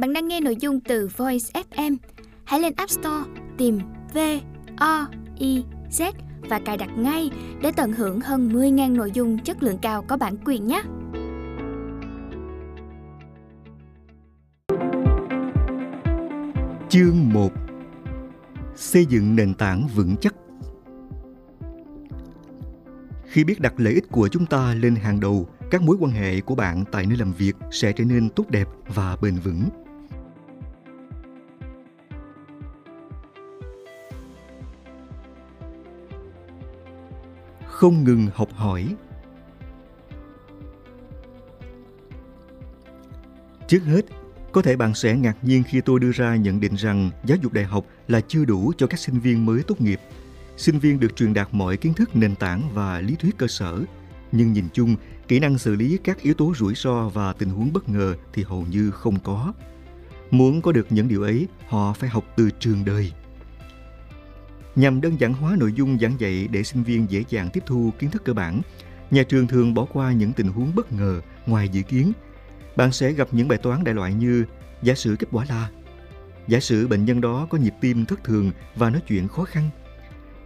Bạn đang nghe nội dung từ Voice FM. Hãy lên App Store tìm V O I Z và cài đặt ngay để tận hưởng hơn 10.000 nội dung chất lượng cao có bản quyền nhé. Chương 1 Xây dựng nền tảng vững chắc Khi biết đặt lợi ích của chúng ta lên hàng đầu, các mối quan hệ của bạn tại nơi làm việc sẽ trở nên tốt đẹp và bền vững. Không ngừng học hỏi Trước hết, có thể bạn sẽ ngạc nhiên khi tôi đưa ra nhận định rằng giáo dục đại học là chưa đủ cho các sinh viên mới tốt nghiệp. Sinh viên được truyền đạt mọi kiến thức nền tảng và lý thuyết cơ sở, nhưng nhìn chung, kỹ năng xử lý các yếu tố rủi ro và tình huống bất ngờ thì hầu như không có. Muốn có được những điều ấy, họ phải học từ trường đời. Nhằm đơn giản hóa nội dung giảng dạy để sinh viên dễ dàng tiếp thu kiến thức cơ bản, nhà trường thường bỏ qua những tình huống bất ngờ ngoài dự kiến – bạn sẽ gặp những bài toán đại loại như giả sử kết quả là giả sử bệnh nhân đó có nhịp tim thất thường và nói chuyện khó khăn.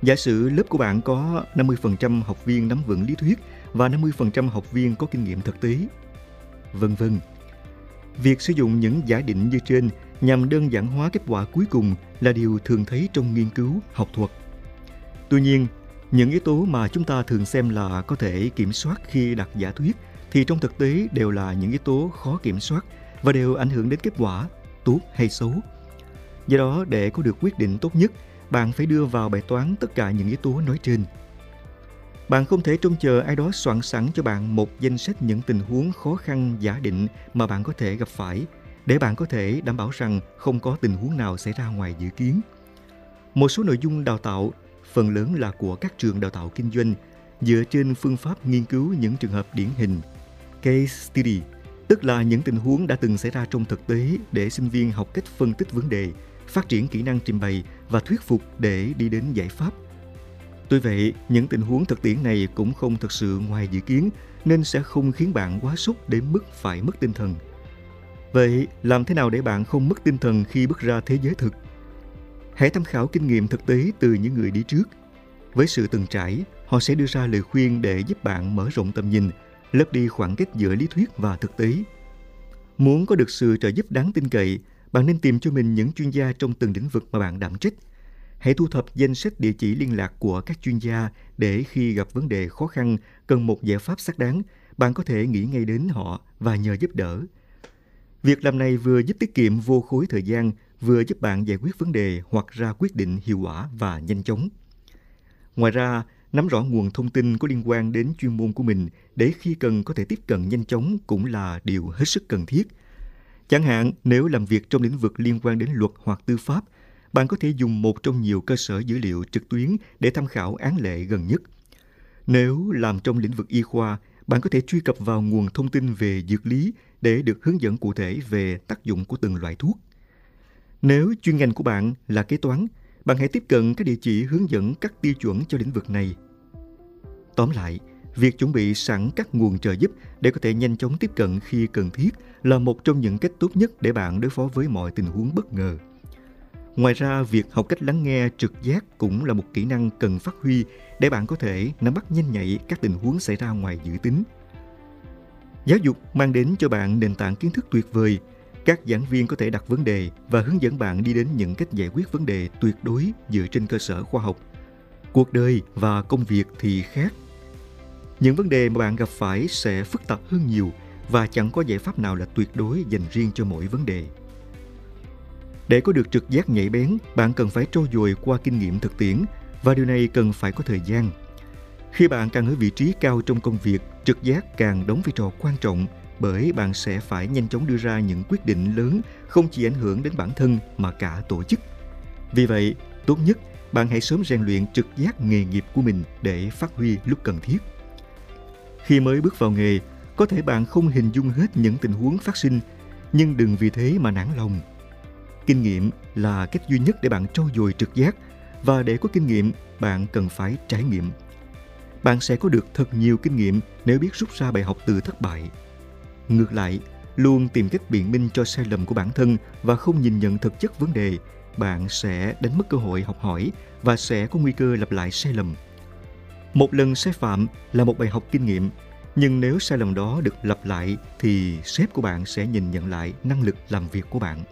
Giả sử lớp của bạn có 50% học viên nắm vững lý thuyết và 50% học viên có kinh nghiệm thực tế. Vân vân. Việc sử dụng những giả định như trên nhằm đơn giản hóa kết quả cuối cùng là điều thường thấy trong nghiên cứu học thuật. Tuy nhiên, những yếu tố mà chúng ta thường xem là có thể kiểm soát khi đặt giả thuyết thì trong thực tế đều là những yếu tố khó kiểm soát và đều ảnh hưởng đến kết quả, tốt hay xấu. Do đó, để có được quyết định tốt nhất, bạn phải đưa vào bài toán tất cả những yếu tố nói trên. Bạn không thể trông chờ ai đó soạn sẵn cho bạn một danh sách những tình huống khó khăn giả định mà bạn có thể gặp phải, để bạn có thể đảm bảo rằng không có tình huống nào xảy ra ngoài dự kiến. Một số nội dung đào tạo, phần lớn là của các trường đào tạo kinh doanh, dựa trên phương pháp nghiên cứu những trường hợp điển hình – case study, tức là những tình huống đã từng xảy ra trong thực tế để sinh viên học cách phân tích vấn đề, phát triển kỹ năng trình bày và thuyết phục để đi đến giải pháp. Tuy vậy, những tình huống thực tiễn này cũng không thực sự ngoài dự kiến nên sẽ không khiến bạn quá sốc đến mức phải mất tinh thần. Vậy, làm thế nào để bạn không mất tinh thần khi bước ra thế giới thực? Hãy tham khảo kinh nghiệm thực tế từ những người đi trước. Với sự từng trải, họ sẽ đưa ra lời khuyên để giúp bạn mở rộng tầm nhìn lấp đi khoảng cách giữa lý thuyết và thực tế. Muốn có được sự trợ giúp đáng tin cậy, bạn nên tìm cho mình những chuyên gia trong từng lĩnh vực mà bạn đảm trách. Hãy thu thập danh sách địa chỉ liên lạc của các chuyên gia để khi gặp vấn đề khó khăn cần một giải pháp xác đáng, bạn có thể nghĩ ngay đến họ và nhờ giúp đỡ. Việc làm này vừa giúp tiết kiệm vô khối thời gian, vừa giúp bạn giải quyết vấn đề hoặc ra quyết định hiệu quả và nhanh chóng. Ngoài ra, Nắm rõ nguồn thông tin có liên quan đến chuyên môn của mình để khi cần có thể tiếp cận nhanh chóng cũng là điều hết sức cần thiết. Chẳng hạn, nếu làm việc trong lĩnh vực liên quan đến luật hoặc tư pháp, bạn có thể dùng một trong nhiều cơ sở dữ liệu trực tuyến để tham khảo án lệ gần nhất. Nếu làm trong lĩnh vực y khoa, bạn có thể truy cập vào nguồn thông tin về dược lý để được hướng dẫn cụ thể về tác dụng của từng loại thuốc. Nếu chuyên ngành của bạn là kế toán, bạn hãy tiếp cận các địa chỉ hướng dẫn các tiêu chuẩn cho lĩnh vực này. Tóm lại, việc chuẩn bị sẵn các nguồn trợ giúp để có thể nhanh chóng tiếp cận khi cần thiết là một trong những cách tốt nhất để bạn đối phó với mọi tình huống bất ngờ. Ngoài ra, việc học cách lắng nghe trực giác cũng là một kỹ năng cần phát huy để bạn có thể nắm bắt nhanh nhạy các tình huống xảy ra ngoài dự tính. Giáo dục mang đến cho bạn nền tảng kiến thức tuyệt vời. Các giảng viên có thể đặt vấn đề và hướng dẫn bạn đi đến những cách giải quyết vấn đề tuyệt đối dựa trên cơ sở khoa học. Cuộc đời và công việc thì khác những vấn đề mà bạn gặp phải sẽ phức tạp hơn nhiều và chẳng có giải pháp nào là tuyệt đối dành riêng cho mỗi vấn đề. Để có được trực giác nhạy bén, bạn cần phải trau dồi qua kinh nghiệm thực tiễn và điều này cần phải có thời gian. Khi bạn càng ở vị trí cao trong công việc, trực giác càng đóng vai trò quan trọng bởi bạn sẽ phải nhanh chóng đưa ra những quyết định lớn không chỉ ảnh hưởng đến bản thân mà cả tổ chức. Vì vậy, tốt nhất bạn hãy sớm rèn luyện trực giác nghề nghiệp của mình để phát huy lúc cần thiết. Khi mới bước vào nghề, có thể bạn không hình dung hết những tình huống phát sinh, nhưng đừng vì thế mà nản lòng. Kinh nghiệm là cách duy nhất để bạn trau dồi trực giác và để có kinh nghiệm, bạn cần phải trải nghiệm. Bạn sẽ có được thật nhiều kinh nghiệm nếu biết rút ra bài học từ thất bại. Ngược lại, luôn tìm cách biện minh cho sai lầm của bản thân và không nhìn nhận thực chất vấn đề, bạn sẽ đánh mất cơ hội học hỏi và sẽ có nguy cơ lặp lại sai lầm. Một lần sai phạm là một bài học kinh nghiệm, nhưng nếu sai lầm đó được lặp lại thì sếp của bạn sẽ nhìn nhận lại năng lực làm việc của bạn.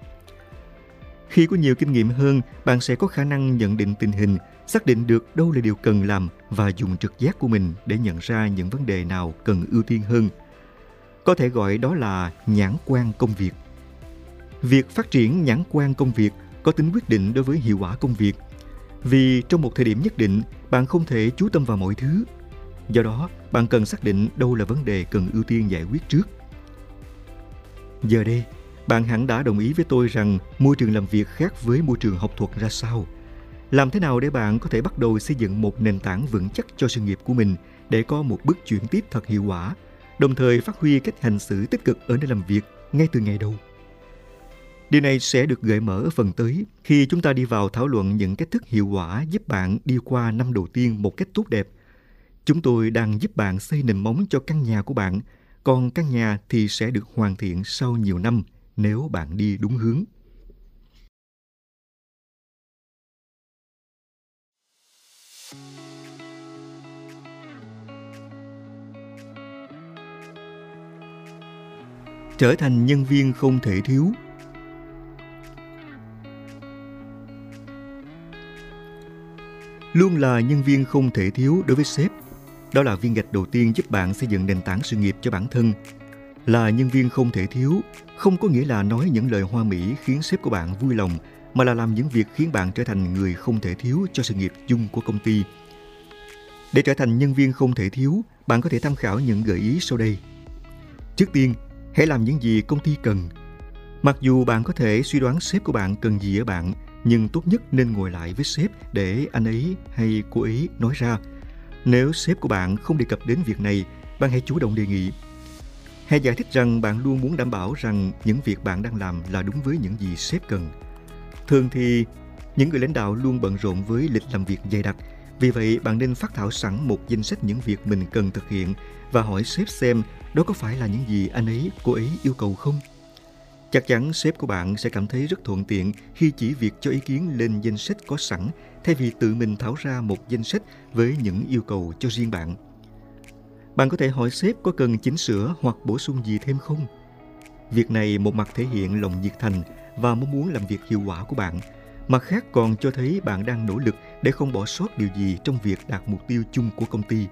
Khi có nhiều kinh nghiệm hơn, bạn sẽ có khả năng nhận định tình hình, xác định được đâu là điều cần làm và dùng trực giác của mình để nhận ra những vấn đề nào cần ưu tiên hơn. Có thể gọi đó là nhãn quan công việc. Việc phát triển nhãn quan công việc có tính quyết định đối với hiệu quả công việc. Vì trong một thời điểm nhất định, bạn không thể chú tâm vào mọi thứ. Do đó, bạn cần xác định đâu là vấn đề cần ưu tiên giải quyết trước. Giờ đây, bạn hẳn đã đồng ý với tôi rằng môi trường làm việc khác với môi trường học thuật ra sao. Làm thế nào để bạn có thể bắt đầu xây dựng một nền tảng vững chắc cho sự nghiệp của mình để có một bước chuyển tiếp thật hiệu quả, đồng thời phát huy cách hành xử tích cực ở nơi làm việc ngay từ ngày đầu. Điều này sẽ được gợi mở ở phần tới khi chúng ta đi vào thảo luận những cách thức hiệu quả giúp bạn đi qua năm đầu tiên một cách tốt đẹp. Chúng tôi đang giúp bạn xây nền móng cho căn nhà của bạn, còn căn nhà thì sẽ được hoàn thiện sau nhiều năm nếu bạn đi đúng hướng. Trở thành nhân viên không thể thiếu luôn là nhân viên không thể thiếu đối với sếp. Đó là viên gạch đầu tiên giúp bạn xây dựng nền tảng sự nghiệp cho bản thân. Là nhân viên không thể thiếu, không có nghĩa là nói những lời hoa mỹ khiến sếp của bạn vui lòng, mà là làm những việc khiến bạn trở thành người không thể thiếu cho sự nghiệp chung của công ty. Để trở thành nhân viên không thể thiếu, bạn có thể tham khảo những gợi ý sau đây. Trước tiên, hãy làm những gì công ty cần. Mặc dù bạn có thể suy đoán sếp của bạn cần gì ở bạn, nhưng tốt nhất nên ngồi lại với sếp để anh ấy hay cô ấy nói ra. Nếu sếp của bạn không đề cập đến việc này, bạn hãy chủ động đề nghị. Hãy giải thích rằng bạn luôn muốn đảm bảo rằng những việc bạn đang làm là đúng với những gì sếp cần. Thường thì những người lãnh đạo luôn bận rộn với lịch làm việc dày đặc, vì vậy bạn nên phát thảo sẵn một danh sách những việc mình cần thực hiện và hỏi sếp xem đó có phải là những gì anh ấy, cô ấy yêu cầu không. Chắc chắn sếp của bạn sẽ cảm thấy rất thuận tiện khi chỉ việc cho ý kiến lên danh sách có sẵn thay vì tự mình thảo ra một danh sách với những yêu cầu cho riêng bạn. Bạn có thể hỏi sếp có cần chỉnh sửa hoặc bổ sung gì thêm không? Việc này một mặt thể hiện lòng nhiệt thành và mong muốn làm việc hiệu quả của bạn, mặt khác còn cho thấy bạn đang nỗ lực để không bỏ sót điều gì trong việc đạt mục tiêu chung của công ty.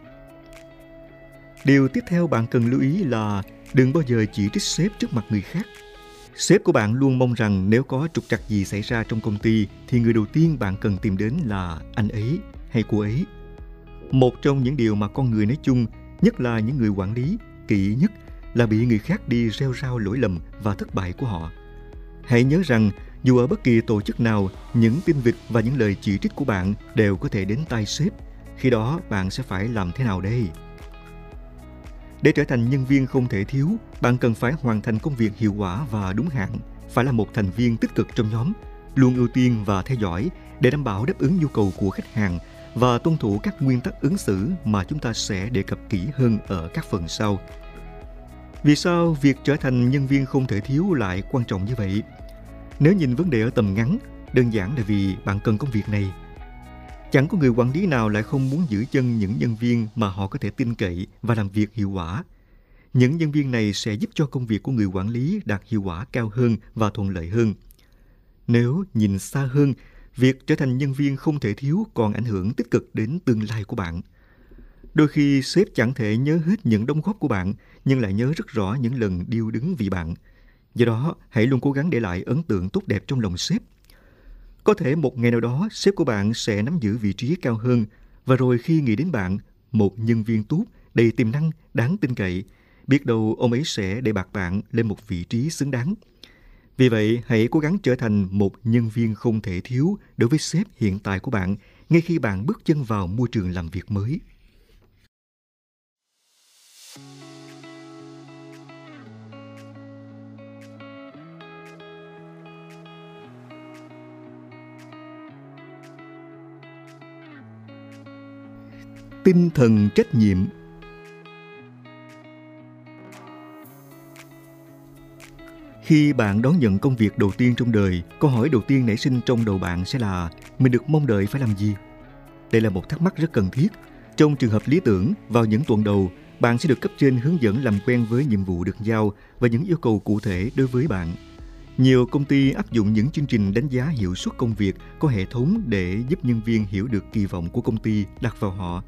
Điều tiếp theo bạn cần lưu ý là đừng bao giờ chỉ trích sếp trước mặt người khác Sếp của bạn luôn mong rằng nếu có trục trặc gì xảy ra trong công ty thì người đầu tiên bạn cần tìm đến là anh ấy hay cô ấy. Một trong những điều mà con người nói chung, nhất là những người quản lý, kỵ nhất là bị người khác đi rêu rao lỗi lầm và thất bại của họ. Hãy nhớ rằng dù ở bất kỳ tổ chức nào, những tin vịt và những lời chỉ trích của bạn đều có thể đến tay sếp. Khi đó bạn sẽ phải làm thế nào đây? Để trở thành nhân viên không thể thiếu, bạn cần phải hoàn thành công việc hiệu quả và đúng hạn, phải là một thành viên tích cực trong nhóm, luôn ưu tiên và theo dõi để đảm bảo đáp ứng nhu cầu của khách hàng và tuân thủ các nguyên tắc ứng xử mà chúng ta sẽ đề cập kỹ hơn ở các phần sau. Vì sao việc trở thành nhân viên không thể thiếu lại quan trọng như vậy? Nếu nhìn vấn đề ở tầm ngắn, đơn giản là vì bạn cần công việc này Chẳng có người quản lý nào lại không muốn giữ chân những nhân viên mà họ có thể tin cậy và làm việc hiệu quả. Những nhân viên này sẽ giúp cho công việc của người quản lý đạt hiệu quả cao hơn và thuận lợi hơn. Nếu nhìn xa hơn, việc trở thành nhân viên không thể thiếu còn ảnh hưởng tích cực đến tương lai của bạn. Đôi khi sếp chẳng thể nhớ hết những đóng góp của bạn, nhưng lại nhớ rất rõ những lần điêu đứng vì bạn. Do đó, hãy luôn cố gắng để lại ấn tượng tốt đẹp trong lòng sếp có thể một ngày nào đó sếp của bạn sẽ nắm giữ vị trí cao hơn và rồi khi nghĩ đến bạn, một nhân viên tốt, đầy tiềm năng, đáng tin cậy, biết đâu ông ấy sẽ để bạc bạn lên một vị trí xứng đáng. Vì vậy, hãy cố gắng trở thành một nhân viên không thể thiếu đối với sếp hiện tại của bạn ngay khi bạn bước chân vào môi trường làm việc mới. tinh thần trách nhiệm Khi bạn đón nhận công việc đầu tiên trong đời, câu hỏi đầu tiên nảy sinh trong đầu bạn sẽ là mình được mong đợi phải làm gì? Đây là một thắc mắc rất cần thiết. Trong trường hợp lý tưởng, vào những tuần đầu, bạn sẽ được cấp trên hướng dẫn làm quen với nhiệm vụ được giao và những yêu cầu cụ thể đối với bạn. Nhiều công ty áp dụng những chương trình đánh giá hiệu suất công việc có hệ thống để giúp nhân viên hiểu được kỳ vọng của công ty đặt vào họ.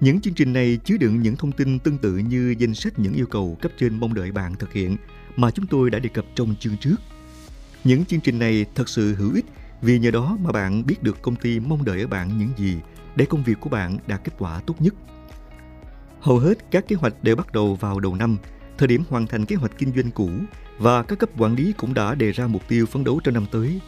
Những chương trình này chứa đựng những thông tin tương tự như danh sách những yêu cầu cấp trên mong đợi bạn thực hiện mà chúng tôi đã đề cập trong chương trước. Những chương trình này thật sự hữu ích vì nhờ đó mà bạn biết được công ty mong đợi ở bạn những gì để công việc của bạn đạt kết quả tốt nhất. Hầu hết các kế hoạch đều bắt đầu vào đầu năm, thời điểm hoàn thành kế hoạch kinh doanh cũ và các cấp quản lý cũng đã đề ra mục tiêu phấn đấu trong năm tới.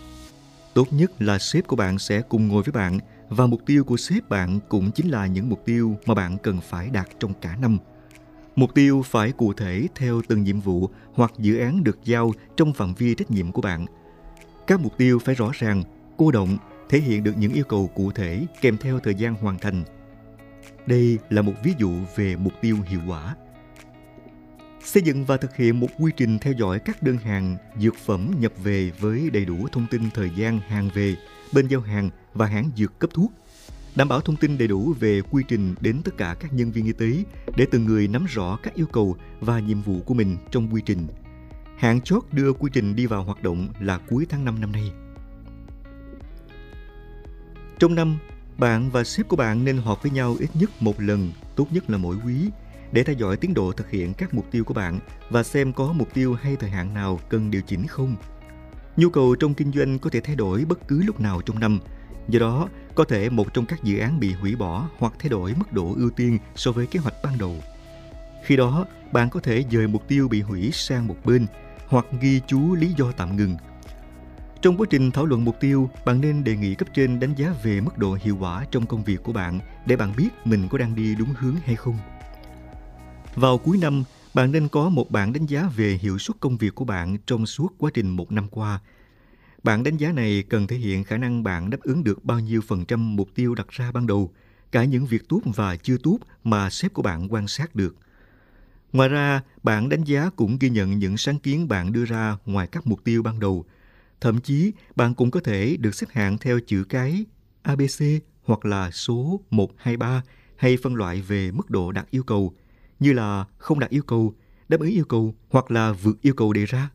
Tốt nhất là sếp của bạn sẽ cùng ngồi với bạn và mục tiêu của sếp bạn cũng chính là những mục tiêu mà bạn cần phải đạt trong cả năm. Mục tiêu phải cụ thể theo từng nhiệm vụ hoặc dự án được giao trong phạm vi trách nhiệm của bạn. Các mục tiêu phải rõ ràng, cô động, thể hiện được những yêu cầu cụ thể kèm theo thời gian hoàn thành. Đây là một ví dụ về mục tiêu hiệu quả. Xây dựng và thực hiện một quy trình theo dõi các đơn hàng, dược phẩm nhập về với đầy đủ thông tin thời gian hàng về, bên giao hàng và hãng dược cấp thuốc. Đảm bảo thông tin đầy đủ về quy trình đến tất cả các nhân viên y tế để từng người nắm rõ các yêu cầu và nhiệm vụ của mình trong quy trình. Hạn chót đưa quy trình đi vào hoạt động là cuối tháng 5 năm nay. Trong năm, bạn và sếp của bạn nên họp với nhau ít nhất một lần, tốt nhất là mỗi quý, để theo dõi tiến độ thực hiện các mục tiêu của bạn và xem có mục tiêu hay thời hạn nào cần điều chỉnh không. Nhu cầu trong kinh doanh có thể thay đổi bất cứ lúc nào trong năm, do đó có thể một trong các dự án bị hủy bỏ hoặc thay đổi mức độ ưu tiên so với kế hoạch ban đầu. Khi đó, bạn có thể dời mục tiêu bị hủy sang một bên hoặc ghi chú lý do tạm ngừng. Trong quá trình thảo luận mục tiêu, bạn nên đề nghị cấp trên đánh giá về mức độ hiệu quả trong công việc của bạn để bạn biết mình có đang đi đúng hướng hay không. Vào cuối năm, bạn nên có một bản đánh giá về hiệu suất công việc của bạn trong suốt quá trình một năm qua bạn đánh giá này cần thể hiện khả năng bạn đáp ứng được bao nhiêu phần trăm mục tiêu đặt ra ban đầu, cả những việc tốt và chưa tốt mà sếp của bạn quan sát được. Ngoài ra, bạn đánh giá cũng ghi nhận những sáng kiến bạn đưa ra ngoài các mục tiêu ban đầu. Thậm chí, bạn cũng có thể được xếp hạng theo chữ cái ABC hoặc là số 1, 2, 3 hay phân loại về mức độ đạt yêu cầu – như là không đạt yêu cầu, đáp ứng yêu cầu hoặc là vượt yêu cầu đề ra.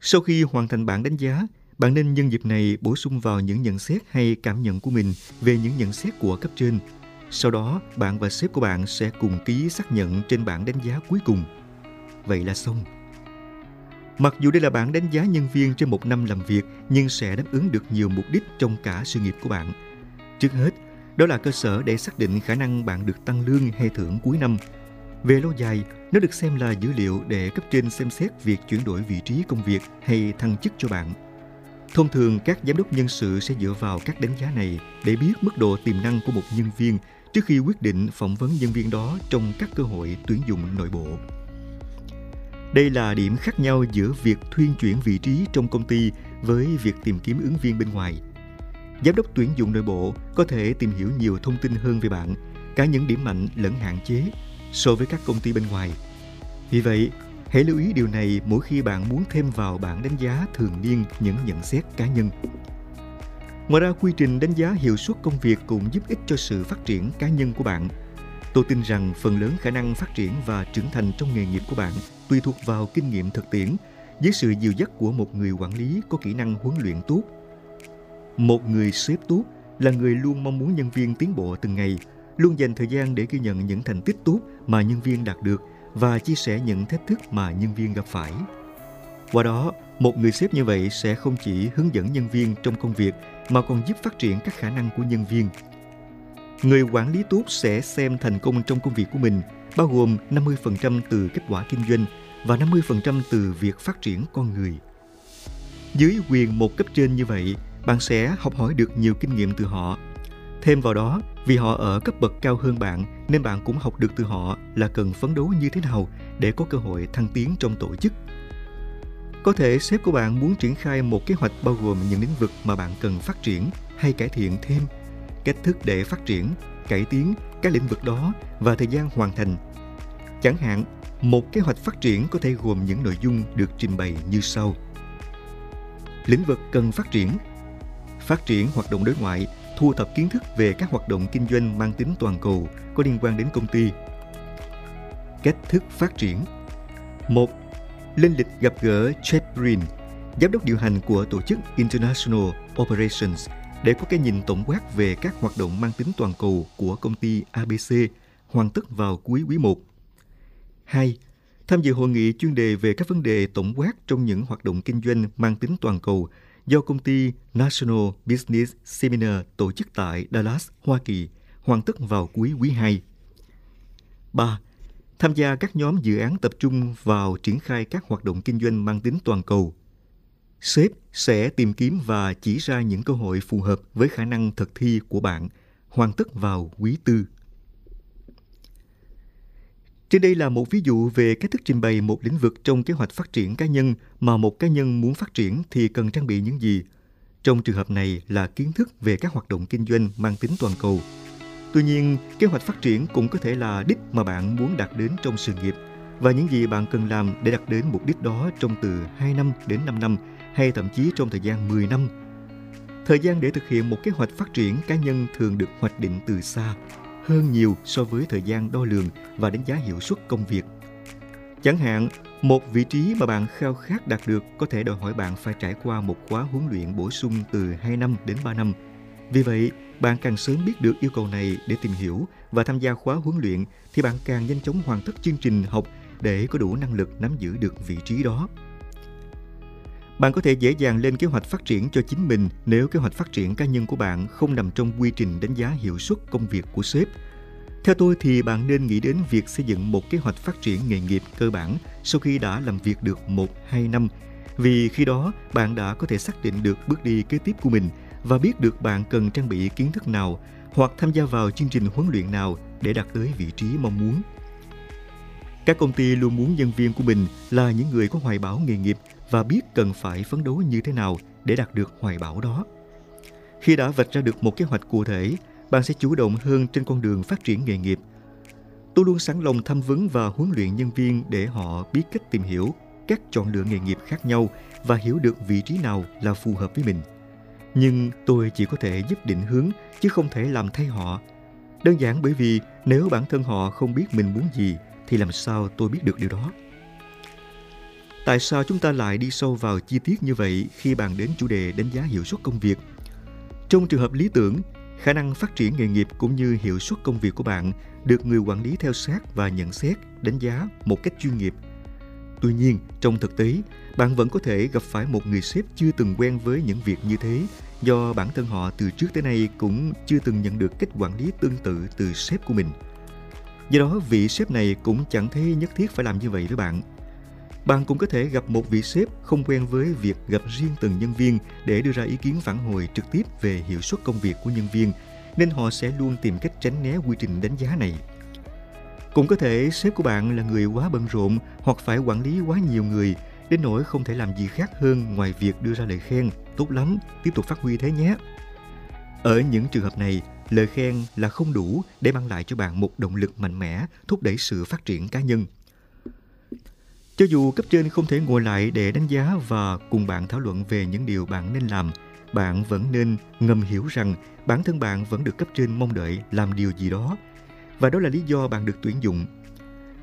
Sau khi hoàn thành bản đánh giá, bạn nên nhân dịp này bổ sung vào những nhận xét hay cảm nhận của mình về những nhận xét của cấp trên. Sau đó, bạn và sếp của bạn sẽ cùng ký xác nhận trên bản đánh giá cuối cùng. Vậy là xong. Mặc dù đây là bản đánh giá nhân viên trên một năm làm việc, nhưng sẽ đáp ứng được nhiều mục đích trong cả sự nghiệp của bạn. Trước hết, đó là cơ sở để xác định khả năng bạn được tăng lương hay thưởng cuối năm. Về lâu dài, nó được xem là dữ liệu để cấp trên xem xét việc chuyển đổi vị trí công việc hay thăng chức cho bạn. Thông thường, các giám đốc nhân sự sẽ dựa vào các đánh giá này để biết mức độ tiềm năng của một nhân viên trước khi quyết định phỏng vấn nhân viên đó trong các cơ hội tuyển dụng nội bộ. Đây là điểm khác nhau giữa việc thuyên chuyển vị trí trong công ty với việc tìm kiếm ứng viên bên ngoài – Giám đốc tuyển dụng nội bộ có thể tìm hiểu nhiều thông tin hơn về bạn, cả những điểm mạnh lẫn hạn chế so với các công ty bên ngoài. Vì vậy, hãy lưu ý điều này mỗi khi bạn muốn thêm vào bảng đánh giá thường niên những nhận xét cá nhân. Ngoài ra, quy trình đánh giá hiệu suất công việc cũng giúp ích cho sự phát triển cá nhân của bạn. Tôi tin rằng phần lớn khả năng phát triển và trưởng thành trong nghề nghiệp của bạn tùy thuộc vào kinh nghiệm thực tiễn với sự dìu dắt của một người quản lý có kỹ năng huấn luyện tốt một người sếp tốt là người luôn mong muốn nhân viên tiến bộ từng ngày, luôn dành thời gian để ghi nhận những thành tích tốt mà nhân viên đạt được và chia sẻ những thách thức mà nhân viên gặp phải. Qua đó, một người sếp như vậy sẽ không chỉ hướng dẫn nhân viên trong công việc mà còn giúp phát triển các khả năng của nhân viên. Người quản lý tốt sẽ xem thành công trong công việc của mình bao gồm 50% từ kết quả kinh doanh và 50% từ việc phát triển con người. Dưới quyền một cấp trên như vậy, bạn sẽ học hỏi được nhiều kinh nghiệm từ họ. Thêm vào đó, vì họ ở cấp bậc cao hơn bạn nên bạn cũng học được từ họ là cần phấn đấu như thế nào để có cơ hội thăng tiến trong tổ chức. Có thể sếp của bạn muốn triển khai một kế hoạch bao gồm những lĩnh vực mà bạn cần phát triển hay cải thiện thêm, cách thức để phát triển, cải tiến các lĩnh vực đó và thời gian hoàn thành. Chẳng hạn, Một kế hoạch phát triển có thể gồm những nội dung được trình bày như sau. Lĩnh vực cần phát triển Phát triển hoạt động đối ngoại, thu thập kiến thức về các hoạt động kinh doanh mang tính toàn cầu có liên quan đến công ty. Cách thức phát triển một Lên lịch gặp gỡ Chad Green, giám đốc điều hành của tổ chức International Operations để có cái nhìn tổng quát về các hoạt động mang tính toàn cầu của công ty ABC hoàn tất vào cuối quý 1. 2. Tham dự hội nghị chuyên đề về các vấn đề tổng quát trong những hoạt động kinh doanh mang tính toàn cầu do công ty National Business Seminar tổ chức tại Dallas, Hoa Kỳ, hoàn tất vào cuối quý 2. 3. Tham gia các nhóm dự án tập trung vào triển khai các hoạt động kinh doanh mang tính toàn cầu. Sếp sẽ tìm kiếm và chỉ ra những cơ hội phù hợp với khả năng thực thi của bạn, hoàn tất vào quý tư. Trên đây là một ví dụ về cách thức trình bày một lĩnh vực trong kế hoạch phát triển cá nhân mà một cá nhân muốn phát triển thì cần trang bị những gì. Trong trường hợp này là kiến thức về các hoạt động kinh doanh mang tính toàn cầu. Tuy nhiên, kế hoạch phát triển cũng có thể là đích mà bạn muốn đạt đến trong sự nghiệp và những gì bạn cần làm để đạt đến mục đích đó trong từ 2 năm đến 5 năm hay thậm chí trong thời gian 10 năm. Thời gian để thực hiện một kế hoạch phát triển cá nhân thường được hoạch định từ xa hơn nhiều so với thời gian đo lường và đánh giá hiệu suất công việc. Chẳng hạn, một vị trí mà bạn khao khát đạt được có thể đòi hỏi bạn phải trải qua một khóa huấn luyện bổ sung từ 2 năm đến 3 năm. Vì vậy, bạn càng sớm biết được yêu cầu này để tìm hiểu và tham gia khóa huấn luyện thì bạn càng nhanh chóng hoàn tất chương trình học để có đủ năng lực nắm giữ được vị trí đó. Bạn có thể dễ dàng lên kế hoạch phát triển cho chính mình nếu kế hoạch phát triển cá nhân của bạn không nằm trong quy trình đánh giá hiệu suất công việc của sếp. Theo tôi thì bạn nên nghĩ đến việc xây dựng một kế hoạch phát triển nghề nghiệp cơ bản sau khi đã làm việc được 1-2 năm. Vì khi đó, bạn đã có thể xác định được bước đi kế tiếp của mình và biết được bạn cần trang bị kiến thức nào hoặc tham gia vào chương trình huấn luyện nào để đạt tới vị trí mong muốn. Các công ty luôn muốn nhân viên của mình là những người có hoài bão nghề nghiệp và biết cần phải phấn đấu như thế nào để đạt được hoài bão đó. Khi đã vạch ra được một kế hoạch cụ thể, bạn sẽ chủ động hơn trên con đường phát triển nghề nghiệp. Tôi luôn sẵn lòng thăm vấn và huấn luyện nhân viên để họ biết cách tìm hiểu các chọn lựa nghề nghiệp khác nhau và hiểu được vị trí nào là phù hợp với mình. Nhưng tôi chỉ có thể giúp định hướng chứ không thể làm thay họ. Đơn giản bởi vì nếu bản thân họ không biết mình muốn gì thì làm sao tôi biết được điều đó? Tại sao chúng ta lại đi sâu vào chi tiết như vậy khi bàn đến chủ đề đánh giá hiệu suất công việc? Trong trường hợp lý tưởng, khả năng phát triển nghề nghiệp cũng như hiệu suất công việc của bạn được người quản lý theo sát và nhận xét, đánh giá một cách chuyên nghiệp. Tuy nhiên, trong thực tế, bạn vẫn có thể gặp phải một người sếp chưa từng quen với những việc như thế do bản thân họ từ trước tới nay cũng chưa từng nhận được cách quản lý tương tự từ sếp của mình. Do đó, vị sếp này cũng chẳng thấy nhất thiết phải làm như vậy với bạn bạn cũng có thể gặp một vị sếp không quen với việc gặp riêng từng nhân viên để đưa ra ý kiến phản hồi trực tiếp về hiệu suất công việc của nhân viên, nên họ sẽ luôn tìm cách tránh né quy trình đánh giá này. Cũng có thể sếp của bạn là người quá bận rộn hoặc phải quản lý quá nhiều người đến nỗi không thể làm gì khác hơn ngoài việc đưa ra lời khen, tốt lắm, tiếp tục phát huy thế nhé. Ở những trường hợp này, lời khen là không đủ để mang lại cho bạn một động lực mạnh mẽ thúc đẩy sự phát triển cá nhân. Cho dù cấp trên không thể ngồi lại để đánh giá và cùng bạn thảo luận về những điều bạn nên làm, bạn vẫn nên ngầm hiểu rằng bản thân bạn vẫn được cấp trên mong đợi làm điều gì đó. Và đó là lý do bạn được tuyển dụng.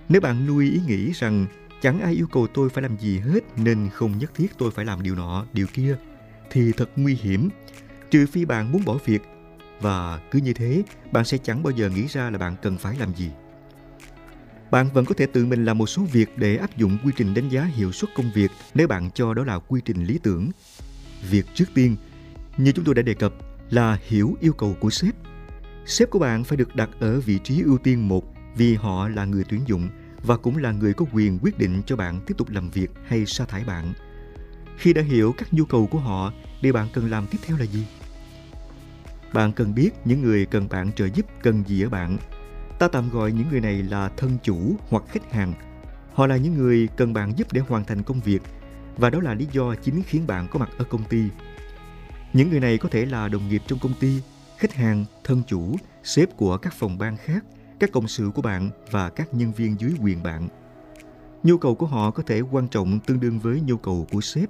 Nếu bạn nuôi ý nghĩ rằng chẳng ai yêu cầu tôi phải làm gì hết nên không nhất thiết tôi phải làm điều nọ, điều kia, thì thật nguy hiểm. Trừ phi bạn muốn bỏ việc và cứ như thế, bạn sẽ chẳng bao giờ nghĩ ra là bạn cần phải làm gì. Bạn vẫn có thể tự mình làm một số việc để áp dụng quy trình đánh giá hiệu suất công việc nếu bạn cho đó là quy trình lý tưởng. Việc trước tiên, như chúng tôi đã đề cập, là hiểu yêu cầu của sếp. Sếp của bạn phải được đặt ở vị trí ưu tiên một vì họ là người tuyển dụng và cũng là người có quyền quyết định cho bạn tiếp tục làm việc hay sa thải bạn. Khi đã hiểu các nhu cầu của họ, điều bạn cần làm tiếp theo là gì? Bạn cần biết những người cần bạn trợ giúp cần gì ở bạn Ta tạm gọi những người này là thân chủ hoặc khách hàng. Họ là những người cần bạn giúp để hoàn thành công việc và đó là lý do chính khiến bạn có mặt ở công ty. Những người này có thể là đồng nghiệp trong công ty, khách hàng, thân chủ, sếp của các phòng ban khác, các cộng sự của bạn và các nhân viên dưới quyền bạn. Nhu cầu của họ có thể quan trọng tương đương với nhu cầu của sếp.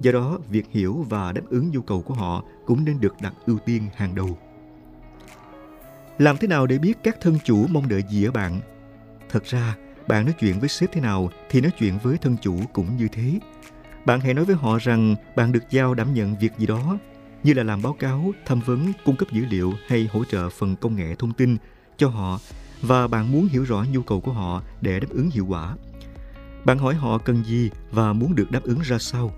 Do đó, việc hiểu và đáp ứng nhu cầu của họ cũng nên được đặt ưu tiên hàng đầu. Làm thế nào để biết các thân chủ mong đợi gì ở bạn? Thật ra, bạn nói chuyện với sếp thế nào thì nói chuyện với thân chủ cũng như thế. Bạn hãy nói với họ rằng bạn được giao đảm nhận việc gì đó, như là làm báo cáo, tham vấn, cung cấp dữ liệu hay hỗ trợ phần công nghệ thông tin cho họ và bạn muốn hiểu rõ nhu cầu của họ để đáp ứng hiệu quả. Bạn hỏi họ cần gì và muốn được đáp ứng ra sao.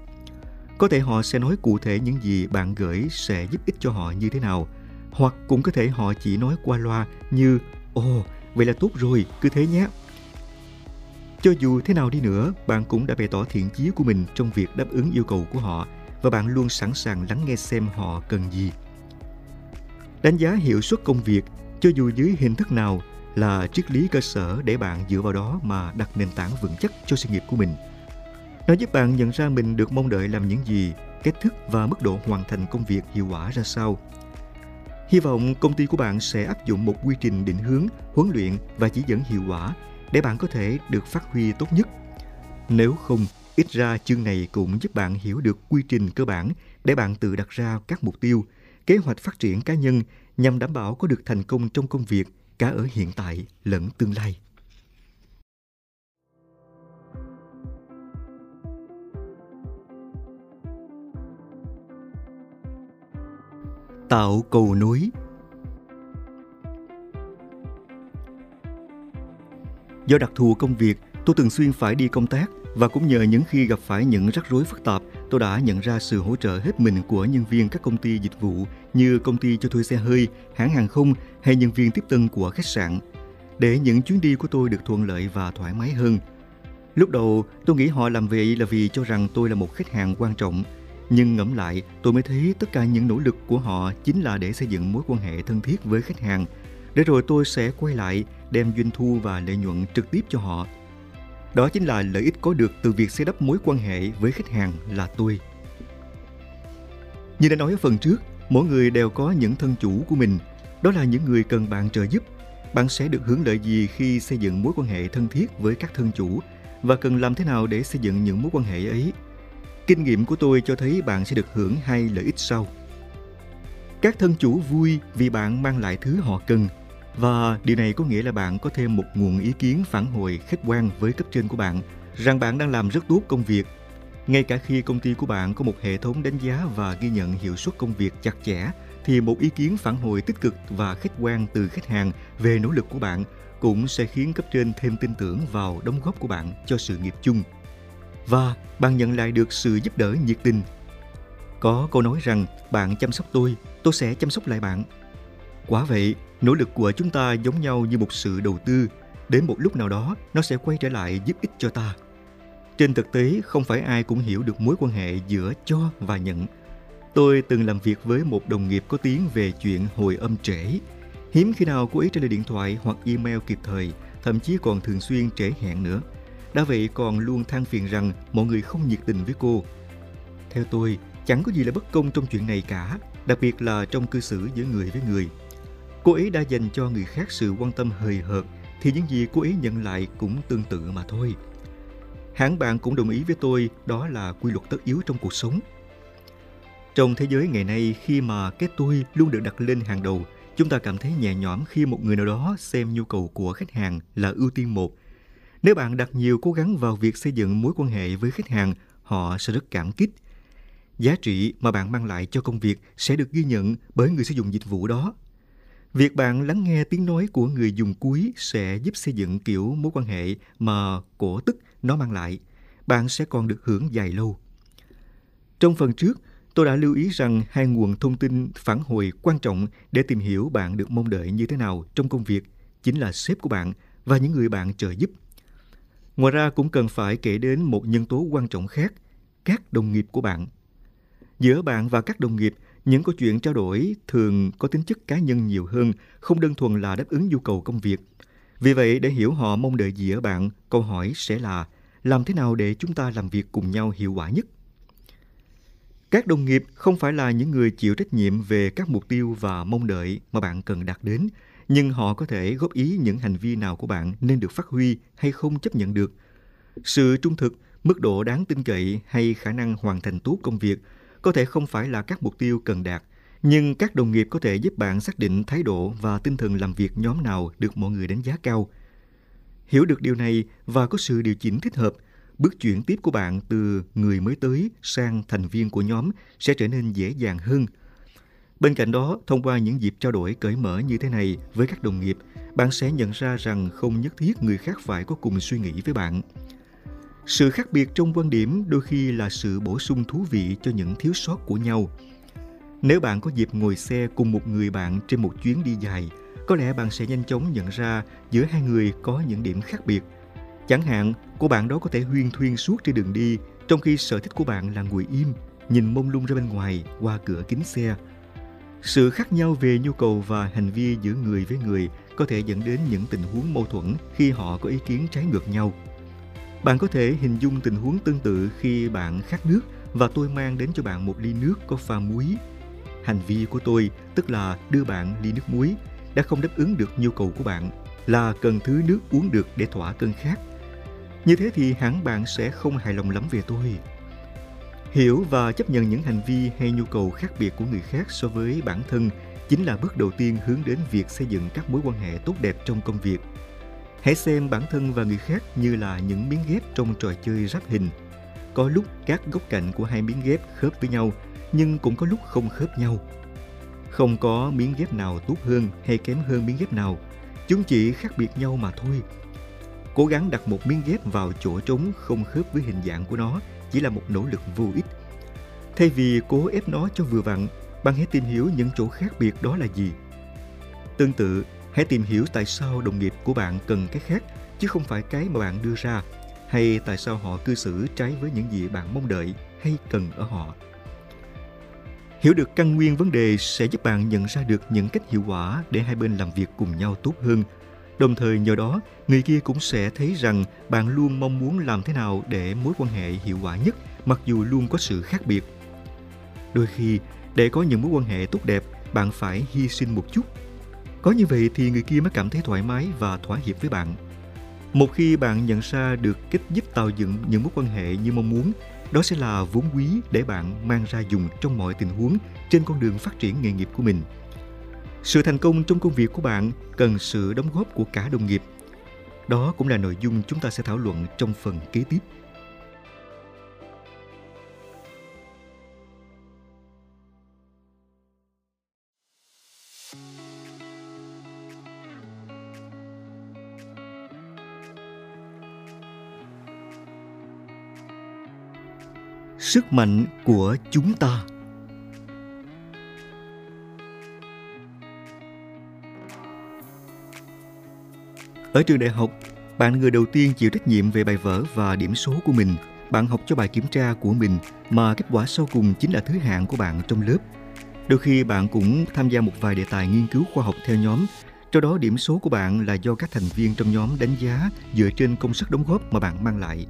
Có thể họ sẽ nói cụ thể những gì bạn gửi sẽ giúp ích cho họ như thế nào, hoặc cũng có thể họ chỉ nói qua loa như Ồ, vậy là tốt rồi, cứ thế nhé. Cho dù thế nào đi nữa, bạn cũng đã bày tỏ thiện chí của mình trong việc đáp ứng yêu cầu của họ và bạn luôn sẵn sàng lắng nghe xem họ cần gì. Đánh giá hiệu suất công việc, cho dù dưới hình thức nào, là triết lý cơ sở để bạn dựa vào đó mà đặt nền tảng vững chắc cho sự nghiệp của mình. Nó giúp bạn nhận ra mình được mong đợi làm những gì, cách thức và mức độ hoàn thành công việc hiệu quả ra sao. Hy vọng công ty của bạn sẽ áp dụng một quy trình định hướng, huấn luyện và chỉ dẫn hiệu quả để bạn có thể được phát huy tốt nhất. Nếu không, ít ra chương này cũng giúp bạn hiểu được quy trình cơ bản để bạn tự đặt ra các mục tiêu, kế hoạch phát triển cá nhân nhằm đảm bảo có được thành công trong công việc cả ở hiện tại lẫn tương lai. Tạo cầu nối Do đặc thù công việc, tôi thường xuyên phải đi công tác và cũng nhờ những khi gặp phải những rắc rối phức tạp, tôi đã nhận ra sự hỗ trợ hết mình của nhân viên các công ty dịch vụ như công ty cho thuê xe hơi, hãng hàng không hay nhân viên tiếp tân của khách sạn, để những chuyến đi của tôi được thuận lợi và thoải mái hơn. Lúc đầu, tôi nghĩ họ làm vậy là vì cho rằng tôi là một khách hàng quan trọng, nhưng ngẫm lại, tôi mới thấy tất cả những nỗ lực của họ chính là để xây dựng mối quan hệ thân thiết với khách hàng, để rồi tôi sẽ quay lại đem doanh thu và lợi nhuận trực tiếp cho họ đó chính là lợi ích có được từ việc xây đắp mối quan hệ với khách hàng là tôi. Như đã nói ở phần trước, mỗi người đều có những thân chủ của mình. Đó là những người cần bạn trợ giúp. Bạn sẽ được hưởng lợi gì khi xây dựng mối quan hệ thân thiết với các thân chủ và cần làm thế nào để xây dựng những mối quan hệ ấy. Kinh nghiệm của tôi cho thấy bạn sẽ được hưởng hai lợi ích sau. Các thân chủ vui vì bạn mang lại thứ họ cần và điều này có nghĩa là bạn có thêm một nguồn ý kiến phản hồi khách quan với cấp trên của bạn rằng bạn đang làm rất tốt công việc. Ngay cả khi công ty của bạn có một hệ thống đánh giá và ghi nhận hiệu suất công việc chặt chẽ, thì một ý kiến phản hồi tích cực và khách quan từ khách hàng về nỗ lực của bạn cũng sẽ khiến cấp trên thêm tin tưởng vào đóng góp của bạn cho sự nghiệp chung. Và bạn nhận lại được sự giúp đỡ nhiệt tình. Có câu nói rằng bạn chăm sóc tôi, tôi sẽ chăm sóc lại bạn. Quả vậy, Nỗ lực của chúng ta giống nhau như một sự đầu tư, đến một lúc nào đó nó sẽ quay trở lại giúp ích cho ta. Trên thực tế, không phải ai cũng hiểu được mối quan hệ giữa cho và nhận. Tôi từng làm việc với một đồng nghiệp có tiếng về chuyện hồi âm trễ. Hiếm khi nào cô ấy trả lời điện thoại hoặc email kịp thời, thậm chí còn thường xuyên trễ hẹn nữa. Đã vậy còn luôn than phiền rằng mọi người không nhiệt tình với cô. Theo tôi, chẳng có gì là bất công trong chuyện này cả, đặc biệt là trong cư xử giữa người với người. Cô ấy đã dành cho người khác sự quan tâm hời hợt thì những gì cô ấy nhận lại cũng tương tự mà thôi. Hãng bạn cũng đồng ý với tôi đó là quy luật tất yếu trong cuộc sống. Trong thế giới ngày nay khi mà cái tôi luôn được đặt lên hàng đầu, chúng ta cảm thấy nhẹ nhõm khi một người nào đó xem nhu cầu của khách hàng là ưu tiên một. Nếu bạn đặt nhiều cố gắng vào việc xây dựng mối quan hệ với khách hàng, họ sẽ rất cảm kích. Giá trị mà bạn mang lại cho công việc sẽ được ghi nhận bởi người sử dụng dịch vụ đó Việc bạn lắng nghe tiếng nói của người dùng cuối sẽ giúp xây dựng kiểu mối quan hệ mà cổ tức nó mang lại. Bạn sẽ còn được hưởng dài lâu. Trong phần trước, tôi đã lưu ý rằng hai nguồn thông tin phản hồi quan trọng để tìm hiểu bạn được mong đợi như thế nào trong công việc chính là sếp của bạn và những người bạn trợ giúp. Ngoài ra cũng cần phải kể đến một nhân tố quan trọng khác, các đồng nghiệp của bạn. Giữa bạn và các đồng nghiệp những câu chuyện trao đổi thường có tính chất cá nhân nhiều hơn, không đơn thuần là đáp ứng nhu cầu công việc. Vì vậy, để hiểu họ mong đợi gì ở bạn, câu hỏi sẽ là làm thế nào để chúng ta làm việc cùng nhau hiệu quả nhất? Các đồng nghiệp không phải là những người chịu trách nhiệm về các mục tiêu và mong đợi mà bạn cần đạt đến, nhưng họ có thể góp ý những hành vi nào của bạn nên được phát huy hay không chấp nhận được. Sự trung thực, mức độ đáng tin cậy hay khả năng hoàn thành tốt công việc có thể không phải là các mục tiêu cần đạt, nhưng các đồng nghiệp có thể giúp bạn xác định thái độ và tinh thần làm việc nhóm nào được mọi người đánh giá cao. Hiểu được điều này và có sự điều chỉnh thích hợp, bước chuyển tiếp của bạn từ người mới tới sang thành viên của nhóm sẽ trở nên dễ dàng hơn. Bên cạnh đó, thông qua những dịp trao đổi cởi mở như thế này với các đồng nghiệp, bạn sẽ nhận ra rằng không nhất thiết người khác phải có cùng suy nghĩ với bạn. Sự khác biệt trong quan điểm đôi khi là sự bổ sung thú vị cho những thiếu sót của nhau. Nếu bạn có dịp ngồi xe cùng một người bạn trên một chuyến đi dài, có lẽ bạn sẽ nhanh chóng nhận ra giữa hai người có những điểm khác biệt. Chẳng hạn, cô bạn đó có thể huyên thuyên suốt trên đường đi, trong khi sở thích của bạn là ngồi im, nhìn mông lung ra bên ngoài qua cửa kính xe. Sự khác nhau về nhu cầu và hành vi giữa người với người có thể dẫn đến những tình huống mâu thuẫn khi họ có ý kiến trái ngược nhau. Bạn có thể hình dung tình huống tương tự khi bạn khát nước và tôi mang đến cho bạn một ly nước có pha muối. Hành vi của tôi, tức là đưa bạn ly nước muối, đã không đáp ứng được nhu cầu của bạn là cần thứ nước uống được để thỏa cơn khát. Như thế thì hẳn bạn sẽ không hài lòng lắm về tôi. Hiểu và chấp nhận những hành vi hay nhu cầu khác biệt của người khác so với bản thân chính là bước đầu tiên hướng đến việc xây dựng các mối quan hệ tốt đẹp trong công việc. Hãy xem bản thân và người khác như là những miếng ghép trong trò chơi ráp hình. Có lúc các góc cạnh của hai miếng ghép khớp với nhau, nhưng cũng có lúc không khớp nhau. Không có miếng ghép nào tốt hơn hay kém hơn miếng ghép nào, chúng chỉ khác biệt nhau mà thôi. Cố gắng đặt một miếng ghép vào chỗ trống không khớp với hình dạng của nó chỉ là một nỗ lực vô ích. Thay vì cố ép nó cho vừa vặn, bạn hãy tìm hiểu những chỗ khác biệt đó là gì. Tương tự, hãy tìm hiểu tại sao đồng nghiệp của bạn cần cái khác chứ không phải cái mà bạn đưa ra hay tại sao họ cư xử trái với những gì bạn mong đợi hay cần ở họ. Hiểu được căn nguyên vấn đề sẽ giúp bạn nhận ra được những cách hiệu quả để hai bên làm việc cùng nhau tốt hơn. Đồng thời nhờ đó, người kia cũng sẽ thấy rằng bạn luôn mong muốn làm thế nào để mối quan hệ hiệu quả nhất mặc dù luôn có sự khác biệt. Đôi khi, để có những mối quan hệ tốt đẹp, bạn phải hy sinh một chút. Có như vậy thì người kia mới cảm thấy thoải mái và thỏa hiệp với bạn. Một khi bạn nhận ra được cách giúp tạo dựng những mối quan hệ như mong muốn, đó sẽ là vốn quý để bạn mang ra dùng trong mọi tình huống trên con đường phát triển nghề nghiệp của mình. Sự thành công trong công việc của bạn cần sự đóng góp của cả đồng nghiệp. Đó cũng là nội dung chúng ta sẽ thảo luận trong phần kế tiếp. sức mạnh của chúng ta ở trường đại học bạn là người đầu tiên chịu trách nhiệm về bài vở và điểm số của mình bạn học cho bài kiểm tra của mình mà kết quả sau cùng chính là thứ hạng của bạn trong lớp đôi khi bạn cũng tham gia một vài đề tài nghiên cứu khoa học theo nhóm trong đó điểm số của bạn là do các thành viên trong nhóm đánh giá dựa trên công sức đóng góp mà bạn mang lại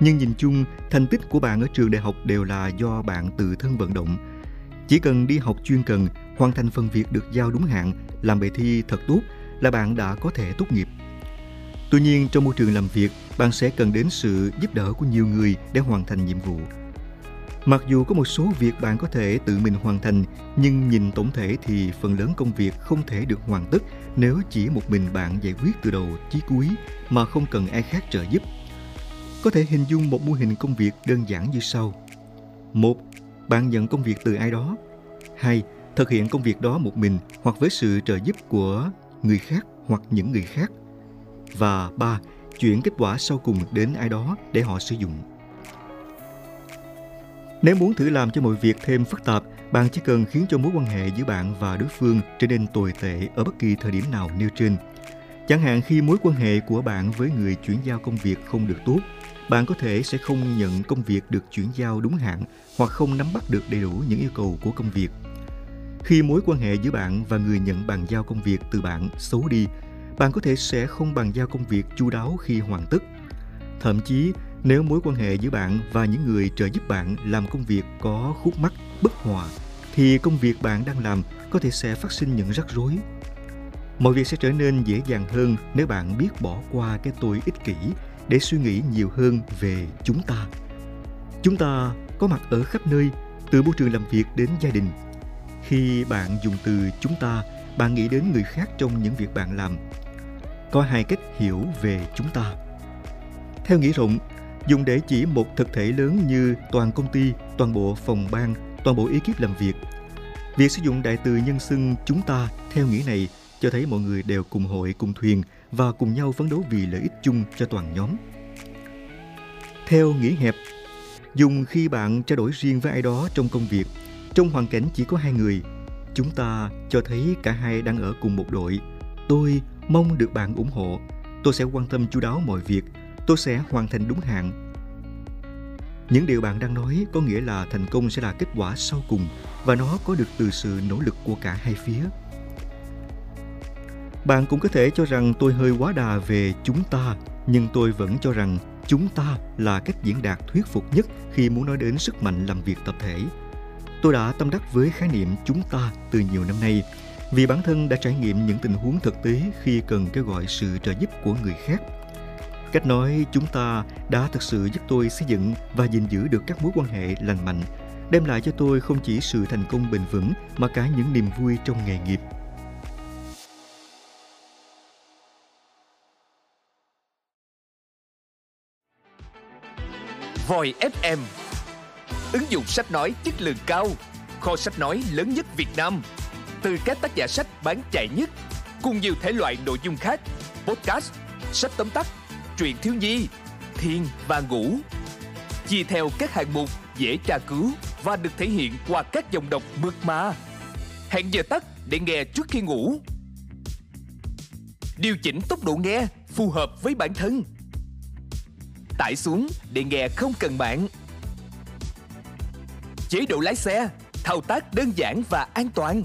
nhưng nhìn chung, thành tích của bạn ở trường đại học đều là do bạn tự thân vận động. Chỉ cần đi học chuyên cần, hoàn thành phần việc được giao đúng hạn, làm bài thi thật tốt là bạn đã có thể tốt nghiệp. Tuy nhiên, trong môi trường làm việc, bạn sẽ cần đến sự giúp đỡ của nhiều người để hoàn thành nhiệm vụ. Mặc dù có một số việc bạn có thể tự mình hoàn thành, nhưng nhìn tổng thể thì phần lớn công việc không thể được hoàn tất nếu chỉ một mình bạn giải quyết từ đầu chí cuối mà không cần ai khác trợ giúp có thể hình dung một mô hình công việc đơn giản như sau. Một, bạn nhận công việc từ ai đó. Hai, thực hiện công việc đó một mình hoặc với sự trợ giúp của người khác hoặc những người khác. Và ba, chuyển kết quả sau cùng đến ai đó để họ sử dụng. Nếu muốn thử làm cho mọi việc thêm phức tạp, bạn chỉ cần khiến cho mối quan hệ giữa bạn và đối phương trở nên tồi tệ ở bất kỳ thời điểm nào nêu trên. Chẳng hạn khi mối quan hệ của bạn với người chuyển giao công việc không được tốt, bạn có thể sẽ không nhận công việc được chuyển giao đúng hạn hoặc không nắm bắt được đầy đủ những yêu cầu của công việc. Khi mối quan hệ giữa bạn và người nhận bàn giao công việc từ bạn xấu đi, bạn có thể sẽ không bàn giao công việc chu đáo khi hoàn tất. Thậm chí, nếu mối quan hệ giữa bạn và những người trợ giúp bạn làm công việc có khúc mắc, bất hòa, thì công việc bạn đang làm có thể sẽ phát sinh những rắc rối. Mọi việc sẽ trở nên dễ dàng hơn nếu bạn biết bỏ qua cái tôi ích kỷ để suy nghĩ nhiều hơn về chúng ta. Chúng ta có mặt ở khắp nơi, từ môi trường làm việc đến gia đình. Khi bạn dùng từ chúng ta, bạn nghĩ đến người khác trong những việc bạn làm. Có hai cách hiểu về chúng ta. Theo nghĩa rộng, dùng để chỉ một thực thể lớn như toàn công ty, toàn bộ phòng ban, toàn bộ ekip làm việc. Việc sử dụng đại từ nhân xưng chúng ta theo nghĩa này cho thấy mọi người đều cùng hội cùng thuyền và cùng nhau phấn đấu vì lợi ích chung cho toàn nhóm. Theo nghĩa hẹp, dùng khi bạn trao đổi riêng với ai đó trong công việc, trong hoàn cảnh chỉ có hai người, chúng ta cho thấy cả hai đang ở cùng một đội. Tôi mong được bạn ủng hộ. Tôi sẽ quan tâm chu đáo mọi việc. Tôi sẽ hoàn thành đúng hạn. Những điều bạn đang nói có nghĩa là thành công sẽ là kết quả sau cùng và nó có được từ sự nỗ lực của cả hai phía. Bạn cũng có thể cho rằng tôi hơi quá đà về chúng ta, nhưng tôi vẫn cho rằng chúng ta là cách diễn đạt thuyết phục nhất khi muốn nói đến sức mạnh làm việc tập thể. Tôi đã tâm đắc với khái niệm chúng ta từ nhiều năm nay vì bản thân đã trải nghiệm những tình huống thực tế khi cần kêu gọi sự trợ giúp của người khác. Cách nói chúng ta đã thực sự giúp tôi xây dựng và gìn giữ được các mối quan hệ lành mạnh, đem lại cho tôi không chỉ sự thành công bền vững mà cả những niềm vui trong nghề nghiệp. Voi FM Ứng dụng sách nói chất lượng cao Kho sách nói lớn nhất Việt Nam từ các tác giả sách bán chạy nhất Cùng nhiều thể loại nội dung khác Podcast, sách tóm tắt, truyện thiếu nhi, thiên và ngủ Chia theo các hạng mục dễ tra cứu Và được thể hiện qua các dòng đọc mượt mà Hẹn giờ tắt để nghe trước khi ngủ Điều chỉnh tốc độ nghe phù hợp với bản thân tải xuống để nghe không cần mạng. Chế độ lái xe, thao tác đơn giản và an toàn.